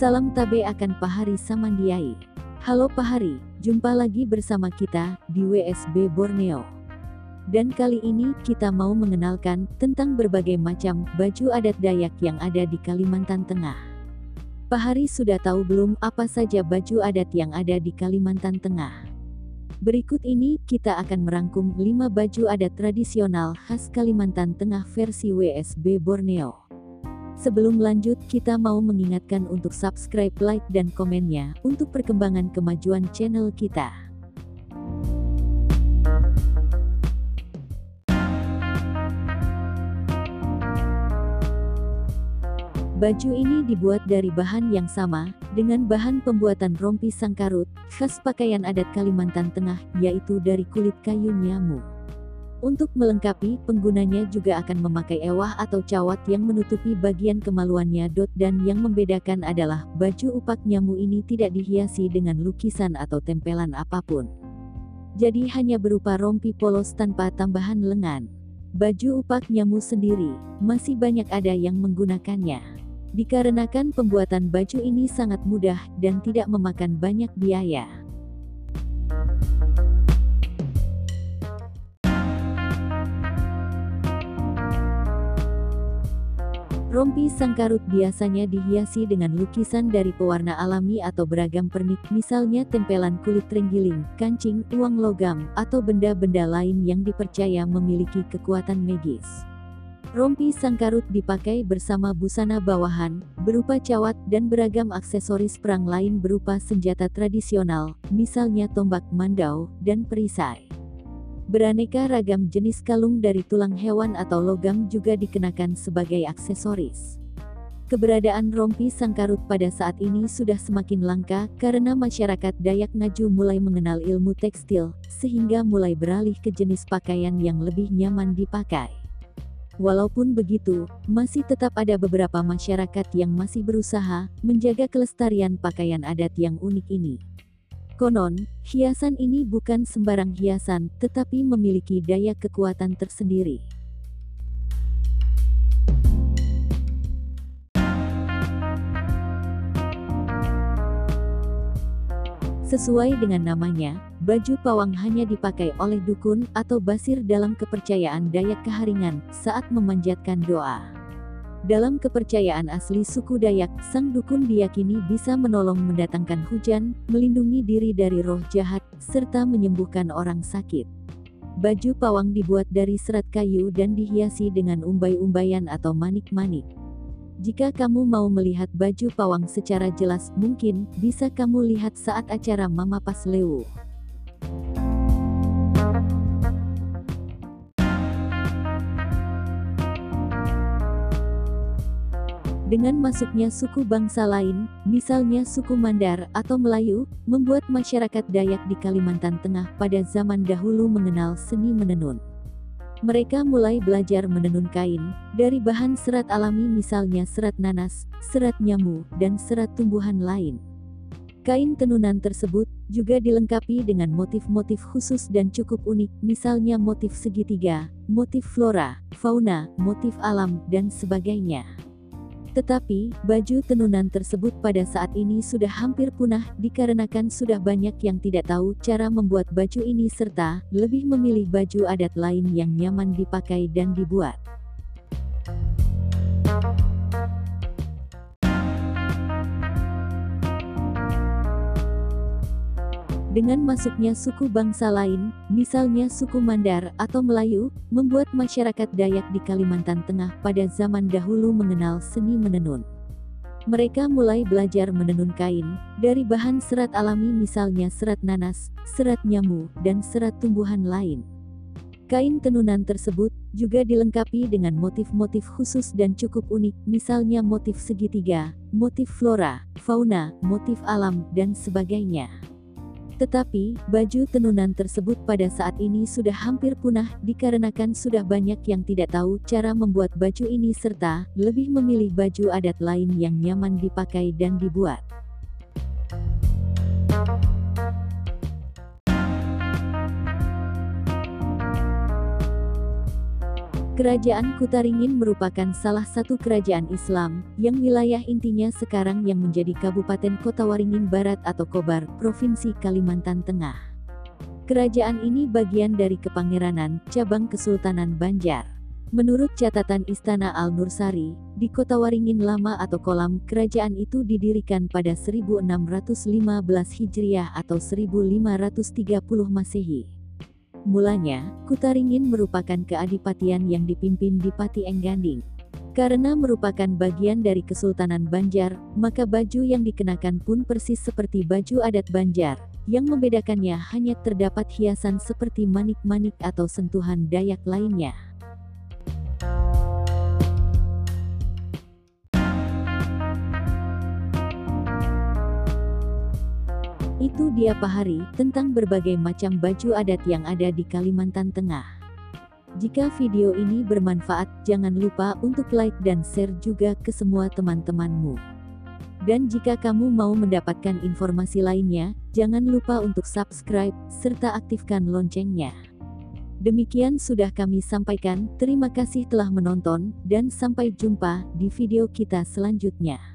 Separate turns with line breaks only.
Salam tabe akan Pahari Samandiai. Halo Pahari, jumpa lagi bersama kita di WSB Borneo. Dan kali ini kita mau mengenalkan tentang berbagai macam baju adat Dayak yang ada di Kalimantan Tengah. Pahari sudah tahu belum apa saja baju adat yang ada di Kalimantan Tengah? Berikut ini kita akan merangkum 5 baju adat tradisional khas Kalimantan Tengah versi WSB Borneo. Sebelum lanjut, kita mau mengingatkan untuk subscribe, like, dan komennya untuk perkembangan kemajuan channel kita. Baju ini dibuat dari bahan yang sama, dengan bahan pembuatan rompi sangkarut, khas pakaian adat Kalimantan Tengah, yaitu dari kulit kayu nyamu. Untuk melengkapi, penggunanya juga akan memakai ewah atau cawat yang menutupi bagian kemaluannya dan yang membedakan adalah baju upak nyamu ini tidak dihiasi dengan lukisan atau tempelan apa pun. Jadi hanya berupa rompi polos tanpa tambahan lengan. Baju upak nyamu sendiri, masih banyak ada yang menggunakannya. Dikarenakan pembuatan baju ini sangat mudah dan tidak memakan banyak biaya. Rompi sangkarut biasanya dihiasi dengan lukisan dari pewarna alami atau beragam pernik misalnya tempelan kulit terenggiling, kancing, uang logam, atau benda-benda lain yang dipercaya memiliki kekuatan magis. Rompi sangkarut dipakai bersama busana bawahan, berupa cawat dan beragam aksesoris perang lain berupa senjata tradisional, misalnya tombak mandau, dan perisai. Beraneka ragam jenis kalung dari tulang hewan atau logam juga dikenakan sebagai aksesoris. Keberadaan rompi sangkarut pada saat ini sudah semakin langka karena masyarakat Dayak Ngaju mulai mengenal ilmu tekstil, sehingga mulai beralih ke jenis pakaian yang lebih nyaman dipakai. Walaupun begitu, masih tetap ada beberapa masyarakat yang masih berusaha menjaga kelestarian pakaian adat yang unik ini. Konon, hiasan ini bukan sembarang hiasan, tetapi memiliki daya kekuatan tersendiri. Sesuai dengan namanya, baju pawang hanya dipakai oleh dukun atau basir dalam kepercayaan Dayak Keharingan saat memanjatkan doa. Dalam kepercayaan asli suku Dayak, sang dukun diyakini bisa menolong mendatangkan hujan, melindungi diri dari roh jahat, serta menyembuhkan orang sakit. Baju pawang dibuat dari serat kayu dan dihiasi dengan umbai-umbaian atau manik-manik. Jika kamu mau melihat baju pawang secara jelas, mungkin bisa kamu lihat saat acara Mama Pas Dengan masuknya suku bangsa lain, misalnya suku Mandar atau Melayu, membuat masyarakat Dayak di Kalimantan Tengah pada zaman dahulu mengenal seni menenun. Mereka mulai belajar menenun kain, dari bahan serat alami misalnya serat nanas, serat nyamu, dan serat tumbuhan lain. Kain tenunan tersebut juga dilengkapi dengan motif-motif khusus dan cukup unik, misalnya motif segitiga, motif flora, fauna, motif alam, dan sebagainya. Tetapi, baju tenunan tersebut pada saat ini sudah hampir punah dikarenakan sudah banyak yang tidak tahu cara membuat baju ini serta lebih memilih baju adat lain yang nyaman dipakai dan dibuat. Dengan masuknya suku bangsa lain, misalnya suku Mandar atau Melayu, membuat masyarakat Dayak di Kalimantan Tengah pada zaman dahulu mengenal seni menenun. Mereka mulai belajar menenun kain, dari bahan serat alami misalnya serat nanas, serat nyamu, dan serat tumbuhan lain. Kain tenunan tersebut juga dilengkapi dengan motif-motif khusus dan cukup unik, misalnya motif segitiga, motif flora, fauna, motif alam, dan sebagainya. Tetapi, baju tenunan tersebut pada saat ini sudah hampir punah dikarenakan sudah banyak yang tidak tahu cara membuat baju ini serta lebih memilih baju adat lain yang nyaman dipakai dan dibuat. Kerajaan Kutaringin merupakan salah satu kerajaan Islam, yang wilayah intinya sekarang yang menjadi Kabupaten Kota Waringin Barat atau Kobar, Provinsi Kalimantan Tengah. Kerajaan ini bagian dari Kepangeranan, cabang Kesultanan Banjar. Menurut catatan Istana Al-Nursari, di kota Waringin Lama atau Kolam, kerajaan itu didirikan pada 1615 Hijriah atau 1530 Masehi. Mulanya, Kutaringin merupakan keadipatian yang dipimpin di Pati Engganding. Karena merupakan bagian dari Kesultanan Banjar, maka baju yang dikenakan pun persis seperti baju adat Banjar. Yang membedakannya hanya terdapat hiasan seperti manik-manik atau sentuhan Dayak lainnya. Itu dia Pahari tentang berbagai macam baju adat yang ada di Kalimantan Tengah. Jika video ini bermanfaat, jangan lupa untuk like dan share juga ke semua teman-temanmu. Dan jika kamu mau mendapatkan informasi lainnya, jangan lupa untuk subscribe serta aktifkan loncengnya. Demikian sudah kami sampaikan, terima kasih telah menonton, dan sampai jumpa di video kita selanjutnya.